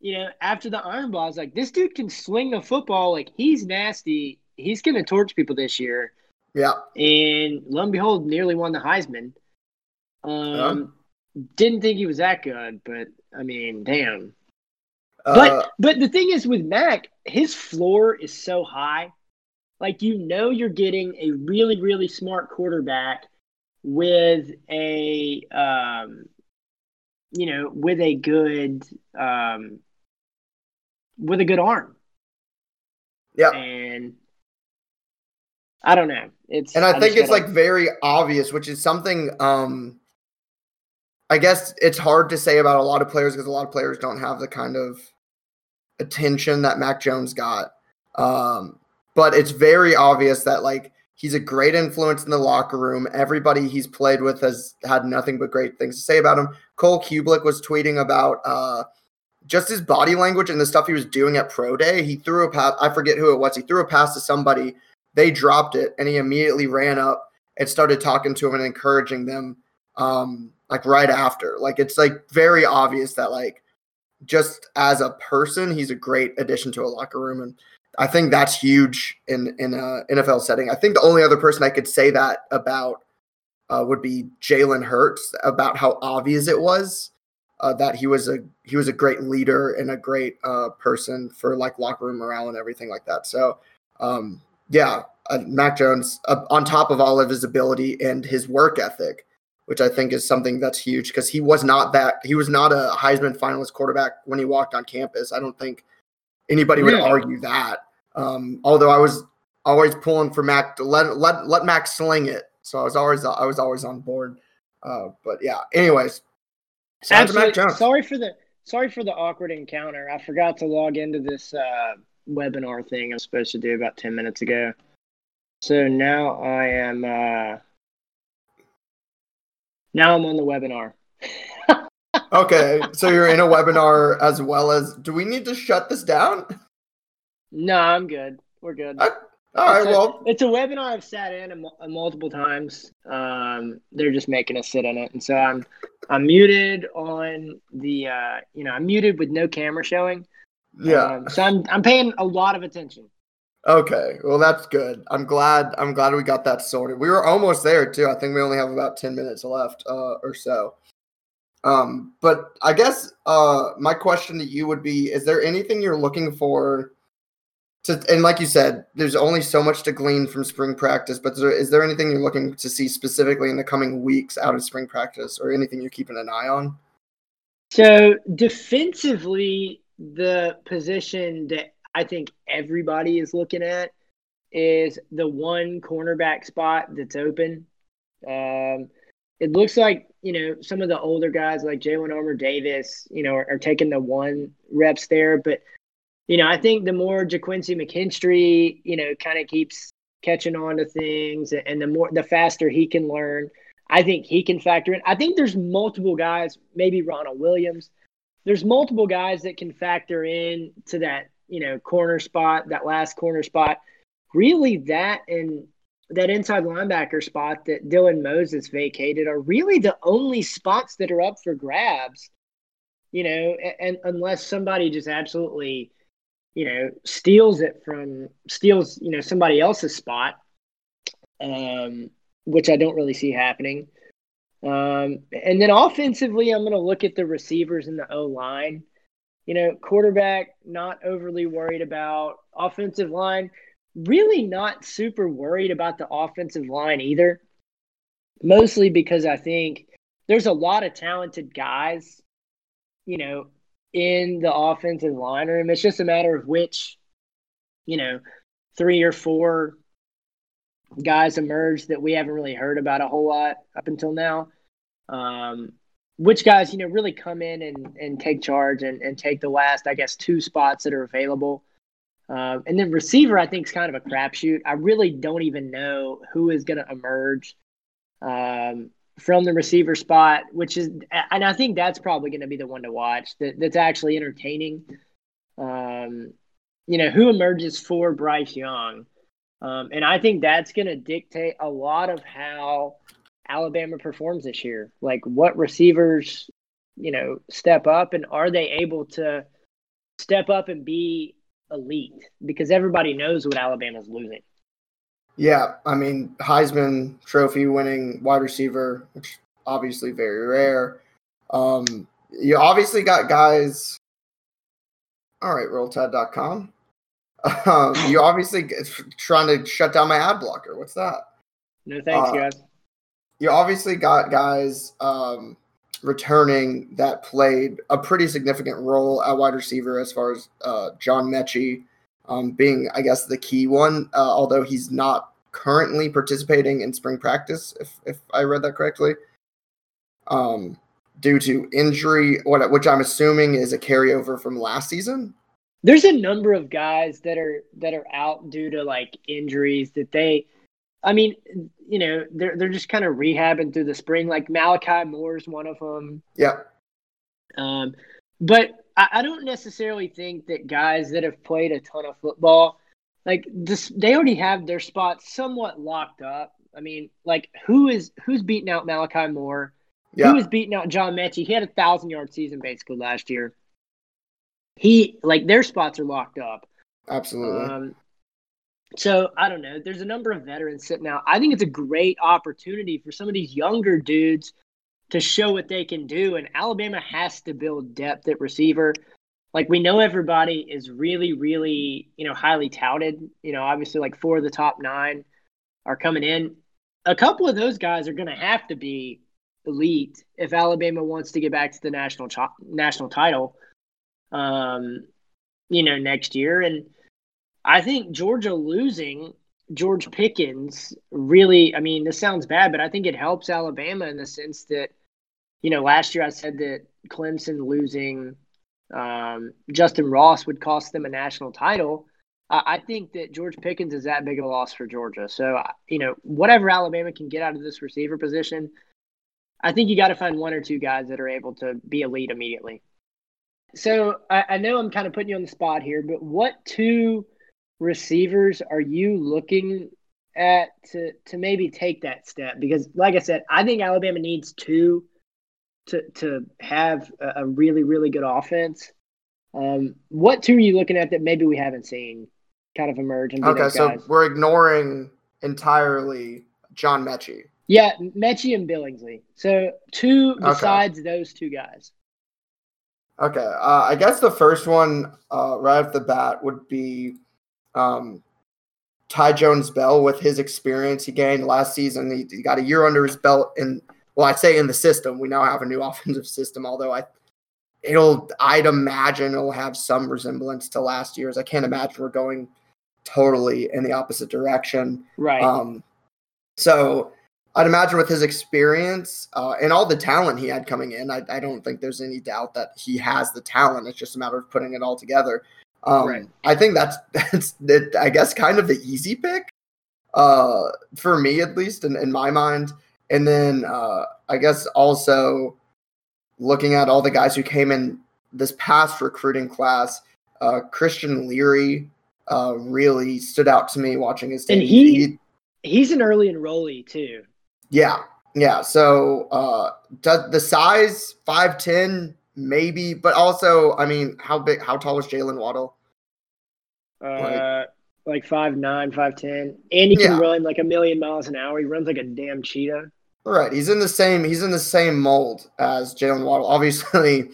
C: You know, after the Iron Bowl, I was like, this dude can swing a football. Like he's nasty. He's gonna torch people this year.
B: Yeah.
C: And lo and behold, nearly won the Heisman. Um, yeah. didn't think he was that good, but I mean, damn. But
B: Uh,
C: but the thing is with Mac, his floor is so high. Like you know you're getting a really, really smart quarterback with a um you know, with a good um with a good arm.
B: yeah.
C: And I don't know. It's
B: and I, think
C: just
B: it's
C: gotta-
B: like very obvious, which is something um I guess it's hard to say about a lot of players because a lot of players don't have the kind of attention that Mac Jones got. Um, but it's very obvious that like he's a great influence in the locker room. Everybody he's played with has had nothing but great things to say about him. Cole Cubelic was tweeting about uh just his body language and the stuff he was doing at pro day. He threw a pass. I forget who it was. He threw a pass to somebody. They dropped it, and he immediately ran up and started talking to him and encouraging them. Um, like right after, like it's like very obvious that like just as a person, he's a great addition to a locker room, and I think that's huge in in a NFL setting. I think the only other person I could say that about uh, would be Jalen Hurts about how obvious it was uh, that he was a he was a great leader and a great uh, person for like locker room morale and everything like that. So um, yeah, uh, Mac Jones uh, on top of all of his ability and his work ethic, which I think is something that's huge because he was not that he was not a Heisman finalist quarterback when he walked on campus. I don't think anybody would
C: Yeah.
B: argue that. Um, although I was always pulling for Mac to let let let Mac sling it, so I was always I was always on board. Uh, but yeah, anyways, shout out to Mac
C: Absolutely. Sorry for the sorry for the awkward encounter. I forgot to log into this uh, webinar thing I'm supposed to do about ten minutes ago. So now I am uh, now I'm on the webinar.
B: Okay, so you're in a webinar as well as. Do we need to shut this down?
C: No, I'm good. We're good.
B: I- All right,
C: It's a-
B: well,
C: it's a webinar I've sat in a, a multiple times. Um, they're just making us sit in it, and so I'm I'm muted on the uh, you know I'm muted with no camera showing.
B: yeah.
C: Um, so I'm I'm paying a lot of attention.
B: Okay, well that's good. I'm glad. I'm glad we got that sorted. We were almost there too. I think we only have about ten minutes left uh, or so. Um, but I guess uh, my question to you would be: Is there anything you're looking for? To, and like you said, there's only so much to glean from spring practice. But is there, is there anything you're looking to see specifically in the coming weeks out of spring practice, or anything you're keeping an eye on?
C: So defensively, the position that I think everybody is looking at is the one cornerback spot that's open. Um, it looks like you know some of the older guys like Jalyn Armour Davis, you know, are, are taking the one reps there, but you know I think the more Ga'Quincy McKinstry, you know, kind of keeps catching on to things, and the more the faster he can learn. I think he can factor in. I think there's multiple guys, maybe Ronald Williams. There's multiple guys that can factor in to that, you know, corner spot, that last corner spot. Really, that and that inside linebacker spot that Dylan Moses vacated are really the only spots that are up for grabs. You know, and, and unless somebody just absolutely, you know, steals it from steals, you know, somebody else's spot. Um, which I don't really see happening. Um, and then offensively, I'm going to look at the receivers and the O line. You know, quarterback, not overly worried about. Offensive line, really not super worried about the offensive line either. Mostly because I think there's a lot of talented guys, you know, in the offensive line room. It's just a matter of which, you know, three or four guys emerge that we haven't really heard about a whole lot up until now. Um, which guys, you know, really come in and, and take charge and, and take the last, I guess, two spots that are available. Um, and then receiver, I think, is kind of a crapshoot. I really don't even know who is going to emerge um, from the receiver spot, which is, and I think that's probably going to be the one to watch that, that's actually entertaining. Um, you know, who emerges for Bryce Young? Um, and I think that's going to dictate a lot of how Alabama performs this year. Like what receivers, you know, step up and are they able to step up and be elite? Because everybody knows what Alabama's losing.
B: Yeah, I mean Heisman Trophy winning wide receiver, which obviously very rare. Um, you obviously got guys All right, rolltide.com. Um, you obviously trying to shut down my ad blocker. What's that?
C: No thanks,
B: Uh,
C: guys.
B: You obviously got guys um, returning that played a pretty significant role at wide receiver as far as uh, John Metchie um, being, I guess, the key one, uh, although he's not currently participating in spring practice, if, if I read that correctly, um, due to injury, what, which I'm assuming is a carryover from last season.
C: There's a number of guys that are that are out due to like injuries that they I mean, you know, they're they're just kind of rehabbing through the spring. Like Malachi Moore's one of them.
B: Yeah.
C: Um, but I, I don't necessarily think that guys that have played a ton of football, like this, they already have their spots somewhat locked up. I mean, like who is who's beating out Malachi Moore?
B: Yeah.
C: Who is beating out John Metchie? He had a thousand yard season basically last year. He like their spots are locked up.
B: Absolutely.
C: Um, so I don't know. There's a number of veterans sitting out. I think it's a great opportunity for some of these younger dudes to show what they can do. And Alabama has to build depth at receiver. Like we know everybody is really, really, you know, highly touted. You know, obviously like four of the top nine are coming in. A couple of those guys are going to have to be elite if Alabama wants to get back to the national cho- national title. Um, you know, next year and I think Georgia losing George Pickens really, I mean, this sounds bad, but I think it helps Alabama in the sense that, you know, last year I said that Clemson losing um, Justin Ross would cost them a national title. I, think that George Pickens is that big of a loss for Georgia. So, you know, whatever Alabama can get out of this receiver position, I think you got to find one or two guys that are able to be elite immediately. So I, I know I'm kind of putting you on the spot here, but what two receivers are you looking at to to maybe take that step? Because, like I said, I think Alabama needs two to to have a, a really really good offense. Um, what two are you looking at that maybe we haven't seen kind of emerge and
B: Okay, so
C: guys?
B: we're ignoring entirely John Metchie.
C: Yeah, Metchie and Billingsley. So two besides those two guys.
B: Okay, uh, I guess the first one uh, right off the bat would be um, Thaiu Jones Bell with his experience he gained last season. He, he got a year under his belt, and well, I'd say in the system. We now have a new offensive system, although I it'll I'd imagine it'll have some resemblance to last year's. I can't imagine we're going totally in the opposite direction.
C: Right.
B: Um, so I'd imagine with his experience uh, and all the talent he had coming in, I, I don't think there's any doubt that he has the talent. It's just a matter of putting it all together. Um,
C: Right.
B: I think that's that's that, I guess kind of the easy pick uh, for me at least in, in my mind. And then uh, I guess also looking at all the guys who came in this past recruiting class, uh, Christian Leary uh, really stood out to me watching his
C: And
B: tape.
C: he- He's an early enrollee too.
B: Yeah, yeah. So uh does the size five ten maybe, but also I mean, how big? How tall was Jaylen Waddle?
C: Uh, like five nine, five ten, and he can
B: Yeah.
C: run like a million miles an hour. He runs like a damn cheetah.
B: Right, he's in the same. He's in the same mold as Jaylen Waddle. Obviously,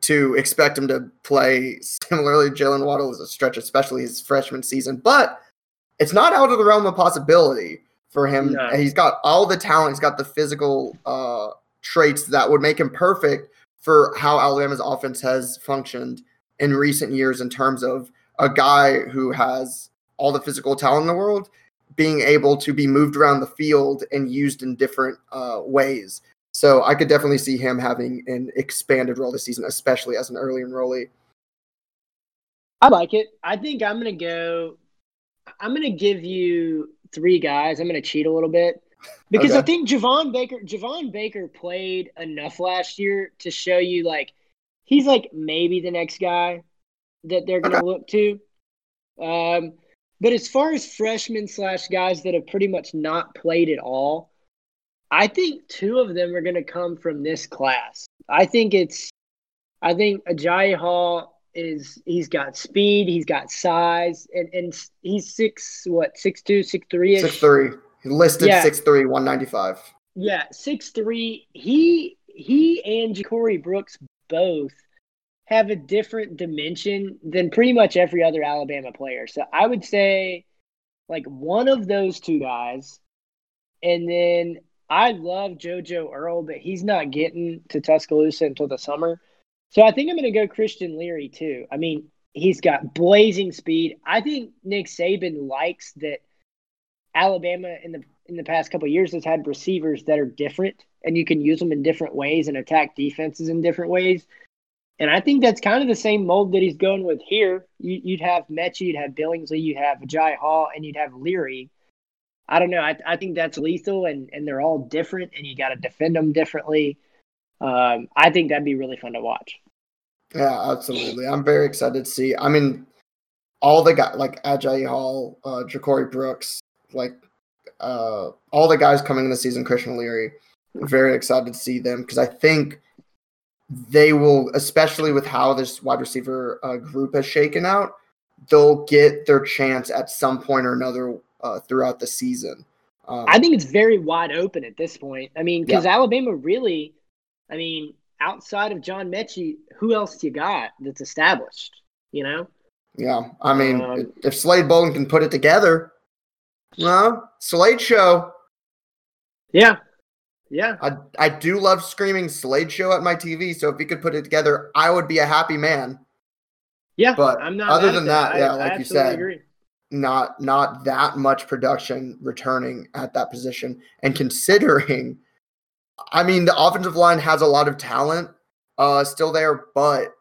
B: to expect him to play similarly, Jaylen Waddle is a stretch, especially his freshman season. But it's not out of the realm of possibility for him.
C: No.
B: He's got all the talent. He's got the physical uh, traits that would make him perfect for how Alabama's offense has functioned in recent years in terms of a guy who has all the physical talent in the world being able to be moved around the field and used in different uh, ways. So I could definitely see him having an expanded role this season, especially as an early enrollee.
C: I like it. I think I'm gonna go. I'm gonna give you three guys. I'm gonna cheat a little bit because I think Javon Baker. Javon Baker played enough last year to show you like he's like maybe the next guy that they're gonna
B: Okay.
C: look to. Um, but as far as freshmen slash guys that have pretty much not played at all, I think two of them are gonna come from this class. I think it's I think Agiye Hall is he's got speed, he's got size, and, and he's six what six two, six three
B: Six three. He listed
C: Yeah.
B: six three, one ninety five.
C: Yeah, six three. He he and Ja'Corey Brooks both have a different dimension than pretty much every other Alabama player. So I would say like one of those two guys. And then I love JoJo Earle, but he's not getting to Tuscaloosa until the summer. So I think I'm going to go Christian Leary too. I mean, he's got blazing speed. I think Nick Saban likes that Alabama in the in the past couple years has had receivers that are different and you can use them in different ways and attack defenses in different ways. And I think that's kind of the same mold that he's going with here. You, would have Metchie, you'd have Billingsley, you'd have Jai Hall, and you'd have Leary. I don't know. I, I think that's lethal, and, and they're all different, and you got to defend them differently. Um, I think that'd be really fun to watch.
B: Yeah, absolutely. I'm very excited to see. I mean, all the guys like Agiye Hall, uh, Ja'Corey Brooks, like uh, all the guys coming in the season, Christian Leary. very excited to see them because I think they will, especially with how this wide receiver uh, group has shaken out, they'll get their chance at some point or another uh, throughout the season.
C: Um, I think it's very wide open at this point. I mean, because yeah. Alabama really, I mean, outside of John Metchie, who else do you got that's established? You know?
B: Yeah, I mean, um, if Slade Bolden can put it together, well, Slade Show.
C: Yeah, yeah.
B: I I do love screaming Slade Show at my TV. So if you could put it together, I would be a happy man.
C: Yeah,
B: but I'm not other than that, that yeah, I, like I you said, agree. not not that much production returning at that position, and considering I mean, the offensive line has a lot of talent uh, still there, but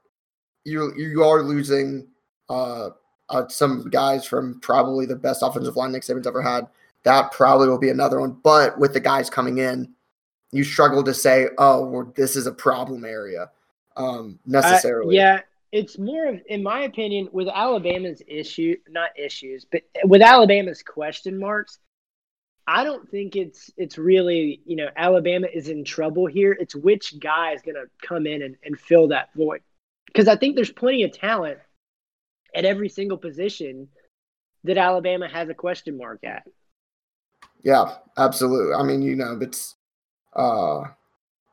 B: you you are losing uh, uh, some guys from probably the best offensive line Nick Saban's ever had. That probably will be another one. But with the guys coming in, you struggle to say, "Oh, well, this is a problem area." Um, necessarily,
C: uh, yeah. It's more of, in my opinion, with Alabama's issue, not issues, but with Alabama's question marks I don't think it's it's really you know Alabama is in trouble here. It's which guy is going to come in and, and fill that void because I think there's plenty of talent at every single position that Alabama has a question mark at.
B: Yeah, absolutely. I mean, you know, it's uh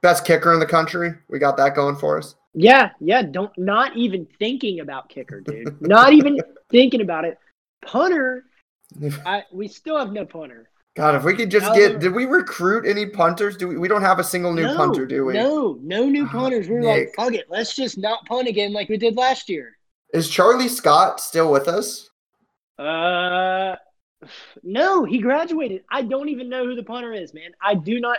B: best kicker in the country. We got that going for us.
C: Yeah, yeah. Don't not even thinking about kicker, dude. not even thinking about it. Punter, I, we still have no punter.
B: God, if we could just get, did we recruit any punters? Do we? We don't have a single new
C: no,
B: punter, do we?
C: No, no new oh, punters. We're Nick. like, fuck it, let's just not punt again like we did last year.
B: Is Charlie Scott still with us?
C: Uh, no, he graduated. I don't even know who the punter is, man. I do not.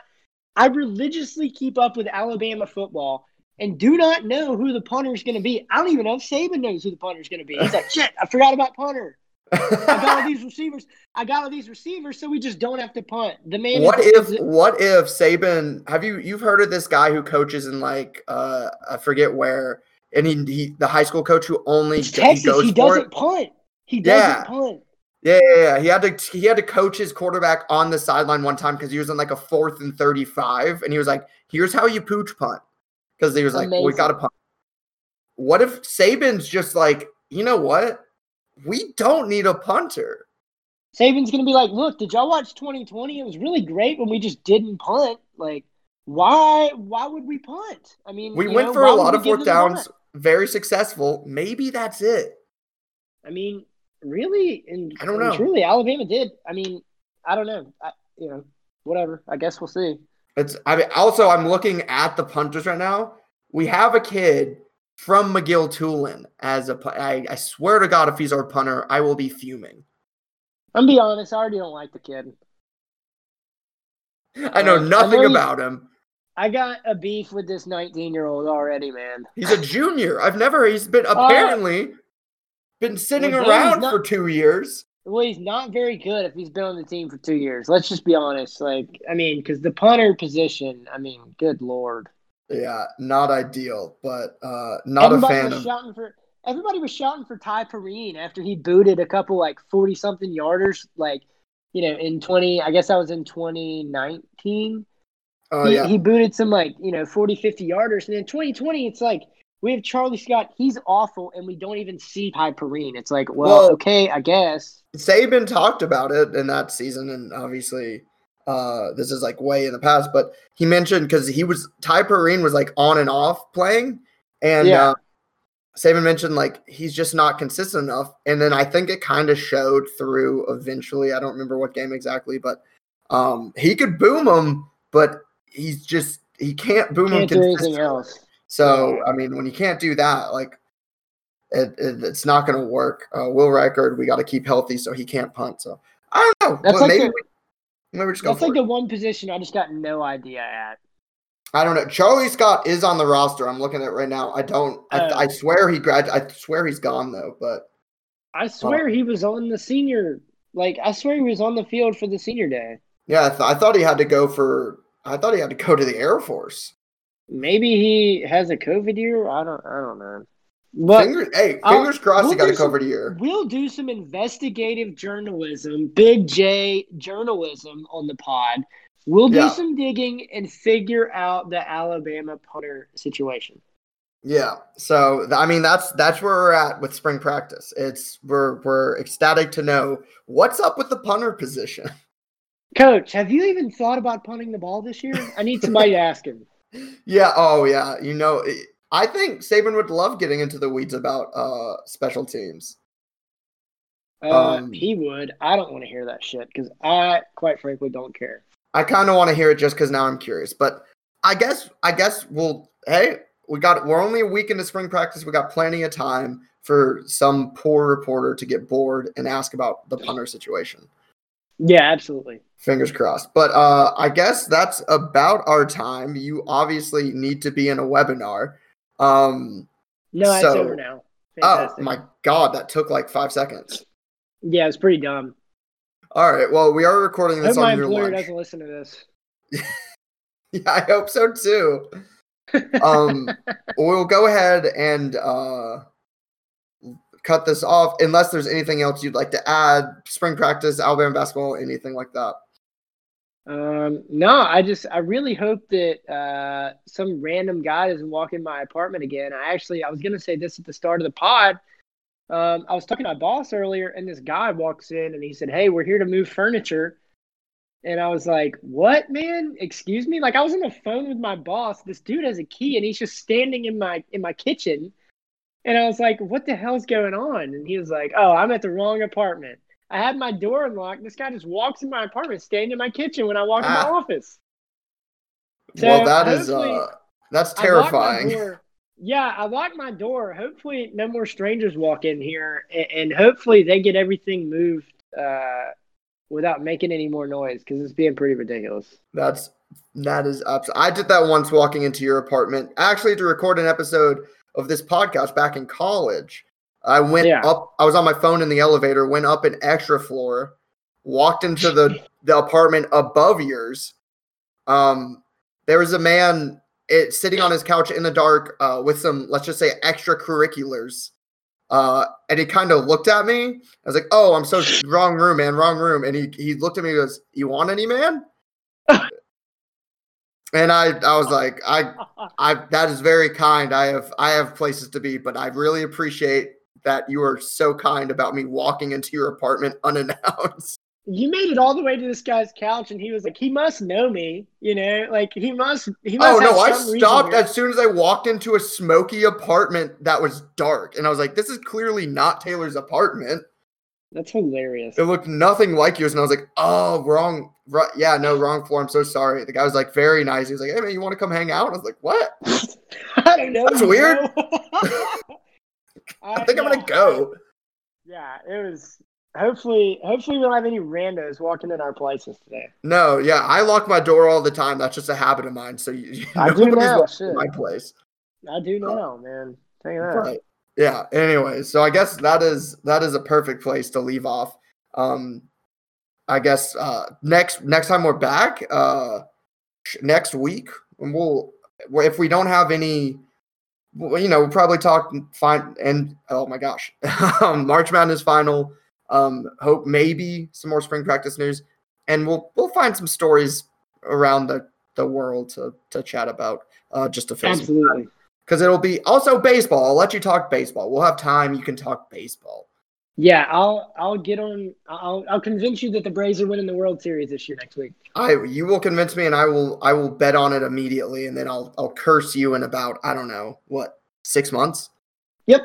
C: I religiously keep up with Alabama football and do not know who the punter is going to be. I don't even know if Saban knows who the punter is going to be. He's like, shit, I forgot about punter. I got all these receivers. I got all these receivers, so we just don't have to punt. The man.
B: What if? What if Saban? Have you you've heard of this guy who coaches in like uh I forget where, and he, he the high school coach who only
C: Texas. He, he doesn't punt. He doesn't yeah. punt.
B: Yeah, yeah, yeah, He had to he had to coach his quarterback on the sideline one time because he was in like a fourth and thirty five, and he was like, "Here's how you pooch punt," because he was like, well, "We got to punt." What if Saban's just like, you know what? we don't need a punter.
C: Saban's going to be like, look, did y'all watch 2020? It was really great when we just didn't punt. Like, why? Why would we punt? I mean,
B: we went know, for a lot of fourth downs, very successful. Maybe that's it.
C: I mean, really, and
B: I don't know.
C: Truly, Alabama did. I mean, I don't know. I, you know, whatever. I guess we'll see.
B: It's. I mean, also, I'm looking at the punters right now. We have a kid from McGill-Toolen as a I, I swear to God, if he's our punter, I will be fuming.
C: I'm be honest, I already don't like the kid.
B: I know nothing I know about him.
C: I got a beef with this 19 year old already, man.
B: He's a junior. I've never. He's been apparently uh, been sitting well, around not, for two years.
C: Well, he's not very good if he's been on the team for two years. Let's just be honest. Like, I mean, because the punter position. I mean, good lord.
B: Yeah, not ideal, but uh, not everybody a fan
C: was of. Shouting for, everybody was shouting for Ty Perrine after he booted a couple like forty something yarders, like you know, in twenty. I guess that was in twenty nineteen. Oh he, yeah. He booted some like you know 40, 50 yarders, and in twenty twenty, it's like we have Charlie Scott. He's awful, and we don't even see Ty Perrine. It's like, well, well, okay, I guess.
B: Saban talked about it in that season, and obviously uh, this is like way in the past, but he mentioned because he was Ty Perrine was like on and off playing, and yeah. uh, Saban mentioned like he's just not consistent enough, and then I think it kind of showed through eventually. I don't remember what game exactly, but um, he could boom him, but he's just he can't boom
C: Can't
B: him
C: do anything else.
B: So I mean, when you can't do that, like it, it- it's not going to work. Uh, Will Reichard, we got to keep healthy so he can't punt. So I don't know.
C: That's
B: Well,
C: like
B: maybe
C: the-
B: we, maybe we just go
C: That's like
B: it.
C: the one position I just got no idea at.
B: I don't know. Charlie Scott is on the roster. I'm looking at it right now. I don't. I,
C: Oh.
B: I swear he grad. I swear he's gone though. But
C: I swear he was on the senior. Like I swear he was on the field for the senior day.
B: yeah, I, th- I thought he had to go for. I thought he had to go to the Air Force.
C: Maybe he has a COVID year. I don't. I don't know. But
B: Fingers, hey, fingers crossed
C: we'll
B: he got a
C: some-
B: COVID year.
C: we'll do some investigative journalism, big J journalism on the pod. We'll do
B: Yeah.
C: some digging and figure out the Alabama punter situation.
B: Yeah. So I mean, that's that's where we're at with spring practice. It's we're we're ecstatic to know what's up with the punter position.
C: Coach, have you even thought about punting the ball this year? I need somebody to ask him.
B: Yeah. Oh, yeah. You know, I think Saban would love getting into the weeds about uh special teams.
C: Uh,
B: Um,
C: he would. I don't want to hear that shit because I, quite frankly, don't care.
B: I kind of want to hear it just because now I'm curious. But I guess I guess we'll. Hey, we got. We're only a week into spring practice. We got plenty of time for some poor reporter to get bored and ask about the punter situation.
C: Yeah, absolutely.
B: Fingers crossed. But uh, I guess that's about our time. You obviously need to be in a webinar. Um,
C: No, it's
B: So-
C: over now.
B: oh my god, that took like five seconds.
C: Yeah, it's pretty dumb.
B: All right. Well, we are recording
C: I hope
B: this
C: my
B: on your
C: employer
B: lunch.
C: doesn't listen to this.
B: Yeah, I hope so too. Um, we'll go ahead and uh, cut this off unless there's anything else you'd like to add. Spring practice, Alabama basketball, anything like that.
C: Um, no, I just I really hope that uh, some random guy doesn't walk in my apartment again. I actually I was gonna say this at the start of the pod. Um, I was talking to my boss earlier, and this guy walks in and he said, "Hey, we're here to move furniture." And I was like, "What, man? Excuse me?" Like I was on the phone with my boss. This dude has a key, and he's just standing in my in my kitchen. And I was like, "What the hell's going on?" And he was like, "Oh, I'm at the wrong apartment." I had my door unlocked. This guy just walks in my apartment, standing in my kitchen when I walk in
B: Ah.
C: my office. So,
B: well, that is uh, that's
C: I locked my
B: terrifying.
C: Yeah, I locked my door. Hopefully, no more strangers walk in here, and, and hopefully, they get everything moved uh, without making any more noise because it's being pretty ridiculous.
B: That's that is abs- I did that once walking into your apartment, actually to record an episode of this podcast back in college. I went
C: Yeah.
B: up. I was on my phone in the elevator. Went up an extra floor, walked into the the apartment above yours. Um, there was a man it, sitting on his couch in the dark uh, with some, let's just say, extracurriculars. Uh, and he kind of looked at me. I was like, "Oh, I'm so wrong room, man, wrong room." And he he looked at me. and goes, "You want any, man?" and I I was like, "I I that is very kind. I have I have places to be, but I really appreciate that you are so kind about me walking into your apartment unannounced."
C: you made it all the way to this guy's couch, and he was like, "He must know me, you know, like he must." He must
B: Oh no, I stopped as soon as I walked into a smoky apartment that was dark, and I was like, "This is clearly not Taylor's apartment."
C: That's hilarious.
B: It looked nothing like yours, and I was like, "Oh, wrong, right, yeah, no, wrong floor. I'm so sorry." The guy was like very nice. He was like, "Hey man, you want to come hang out?" I was like, "What?"
C: I don't know.
B: That's weird. I think I'm gonna go.
C: Yeah, it was. Hopefully, hopefully we don't have any randos walking in our places today.
B: No, yeah, I lock my door all the time. That's just a habit of mine. So you,
C: I do
B: nobody's
C: now,
B: walking
C: shit.
B: in my place.
C: I do know, man. Tell you that.
B: But yeah. Anyway, so I guess that is that is a perfect place to leave off. Um, I guess uh, next next time we're back, uh, next week, and we'll if we don't have any, you know, we'll probably talk fine and oh my gosh, um, March Madness final. Um, hope maybe some more spring practice news, and we'll we'll find some stories around the the world to to chat about. Uh, just to fill
C: Absolutely.
B: Because it'll be also baseball. I'll let you talk baseball. We'll have time. You can talk baseball.
C: Yeah, I'll I'll get on. I'll I'll convince you that the Braves are winning the World Series this year next week.
B: I you will convince me, and I will I will bet on it immediately, and then I'll I'll curse you in about I don't know what six months.
C: Yep.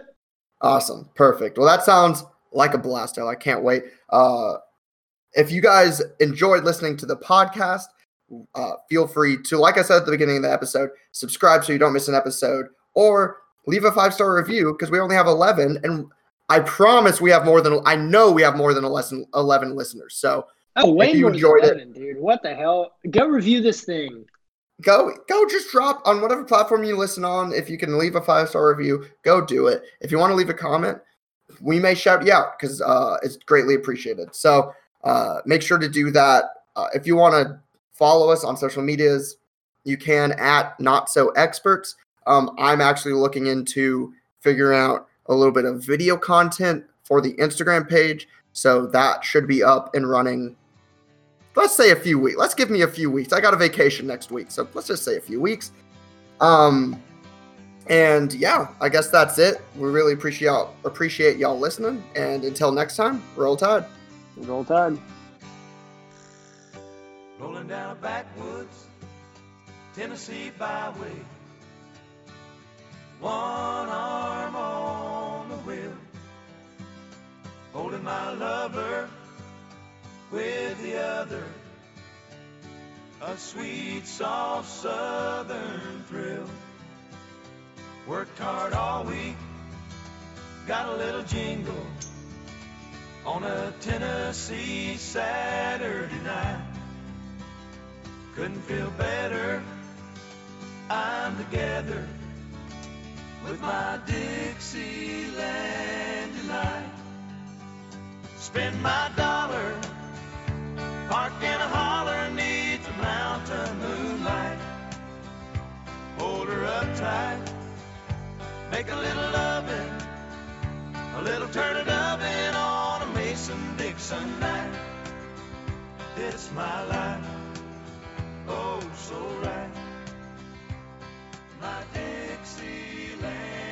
B: Awesome. Perfect. Well, that sounds like a blast. I can't wait. Uh, if you guys enjoyed listening to the podcast, uh, feel free to, like I said at the beginning of the episode, subscribe so you don't miss an episode, or leave a five star review because we only have 11. And I promise we have more than, I know we have more than 11, 11 listeners. So
C: Oh, way
B: you
C: more than
B: enjoyed it-
C: dude. What the hell? Go review this thing.
B: go go just drop on whatever platform you listen on if you can leave a five star review go do it if you want to leave a comment we may shout you out because uh, it's greatly appreciated so uh, make sure to do that uh, if you want to follow us on social medias you can at not so experts um, i'm actually looking into figuring out a little bit of video content for the instagram page so that should be up and running let's say a few weeks. Let's give me a few weeks. I got a vacation next week, so let's just say a few weeks. Um, and yeah, I guess that's it. We really appreciate y'all, appreciate y'all listening. And until next time, roll tide.
C: Roll Tide.
D: Rolling down a backwoods Tennessee byway. One arm on the wheel, holding my lover with the other. A sweet, soft southern thrill. Worked hard all week, got a little jingle on a Tennessee Saturday night. Couldn't feel better. I'm together with my Dixieland delight. Spend my dollar, park in a holler neath the mountain moonlight. Hold her up tight, make a little loving, a little turning oven on a Mason Dixon night. It's my life oh so right, my Dixieland.